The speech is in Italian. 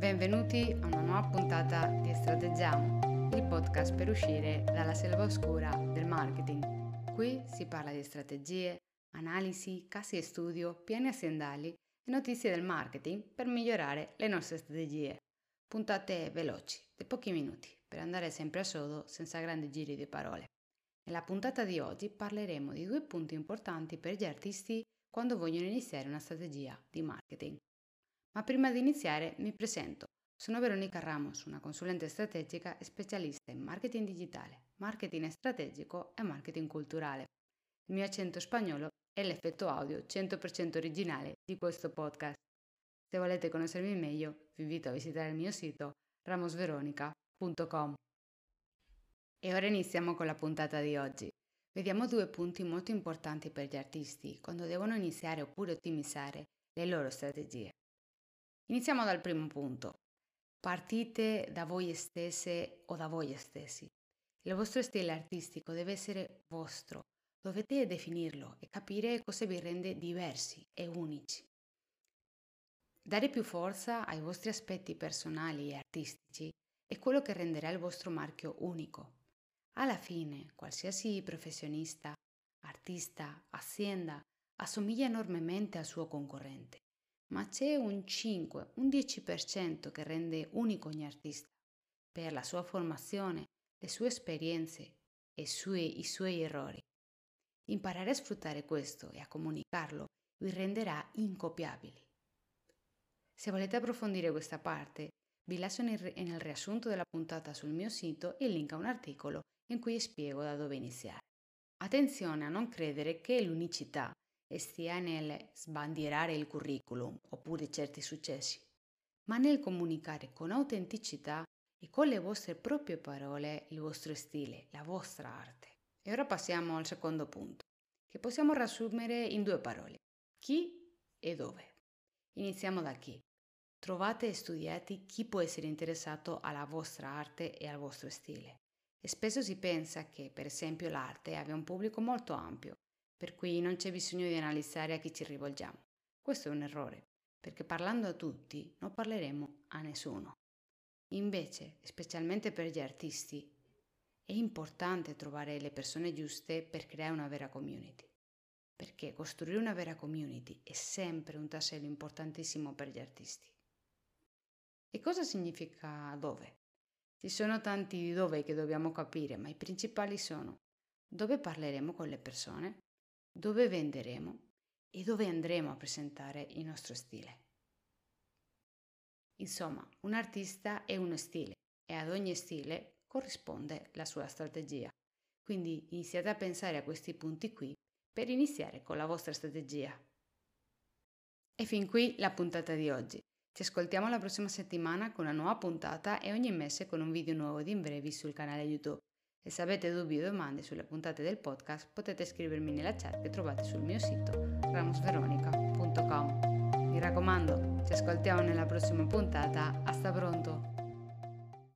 Benvenuti a una nuova puntata di Strateggiamo, il podcast per uscire dalla selva oscura del marketing. Qui si parla di strategie, analisi, casi e studio, piani aziendali e notizie del marketing per migliorare le nostre strategie. Puntate veloci, di pochi minuti, per andare sempre a sodo senza grandi giri di parole. Nella puntata di oggi parleremo di due punti importanti per gli artisti quando vogliono iniziare una strategia di marketing. Ma prima di iniziare mi presento. Sono Veronica Ramos, una consulente strategica e specialista in marketing digitale, marketing strategico e marketing culturale. Il mio accento spagnolo è l'effetto audio 100% originale di questo podcast. Se volete conoscermi meglio, vi invito a visitare il mio sito ramosveronica.com. E ora iniziamo con la puntata di oggi. Vediamo due punti molto importanti per gli artisti quando devono iniziare oppure ottimizzare le loro strategie. Iniziamo dal primo punto. Partite da voi stesse o da voi stessi. Il vostro stile artistico deve essere vostro. Dovete definirlo e capire cosa vi rende diversi e unici. Dare più forza ai vostri aspetti personali e artistici è quello che renderà il vostro marchio unico. Alla fine, qualsiasi professionista, artista, azienda assomiglia enormemente al suo concorrente ma c'è un 5, un 10% che rende unico ogni artista per la sua formazione, le sue esperienze e i suoi errori. Imparare a sfruttare questo e a comunicarlo vi renderà incopiabili. Se volete approfondire questa parte, vi lascio nel, nel riassunto della puntata sul mio sito il link a un articolo in cui spiego da dove iniziare. Attenzione a non credere che l'unicità stia nel sbandierare il curriculum oppure certi successi, ma nel comunicare con autenticità e con le vostre proprie parole il vostro stile, la vostra arte. E ora passiamo al secondo punto, che possiamo riassumere in due parole. Chi e dove. Iniziamo da chi. Trovate e studiate chi può essere interessato alla vostra arte e al vostro stile. E spesso si pensa che, per esempio, l'arte abbia un pubblico molto ampio, per cui non c'è bisogno di analizzare a chi ci rivolgiamo. Questo è un errore, perché parlando a tutti non parleremo a nessuno. Invece, specialmente per gli artisti, è importante trovare le persone giuste per creare una vera community. Perché costruire una vera community è sempre un tassello importantissimo per gli artisti. E cosa significa dove? Ci sono tanti dove che dobbiamo capire, ma i principali sono dove parleremo con le persone, dove venderemo e dove andremo a presentare il nostro stile. Insomma, un artista è uno stile e ad ogni stile corrisponde la sua strategia. Quindi iniziate a pensare a questi punti qui per iniziare con la vostra strategia. E fin qui la puntata di oggi. Ci ascoltiamo la prossima settimana con una nuova puntata e ogni mese con un video nuovo di Imbrevi sul canale YouTube. E se avete dubbi o domande sulle puntate del podcast potete scrivermi nella chat che trovate sul mio sito ramosveronica.com. Mi raccomando, ci ascoltiamo nella prossima puntata, hasta pronto!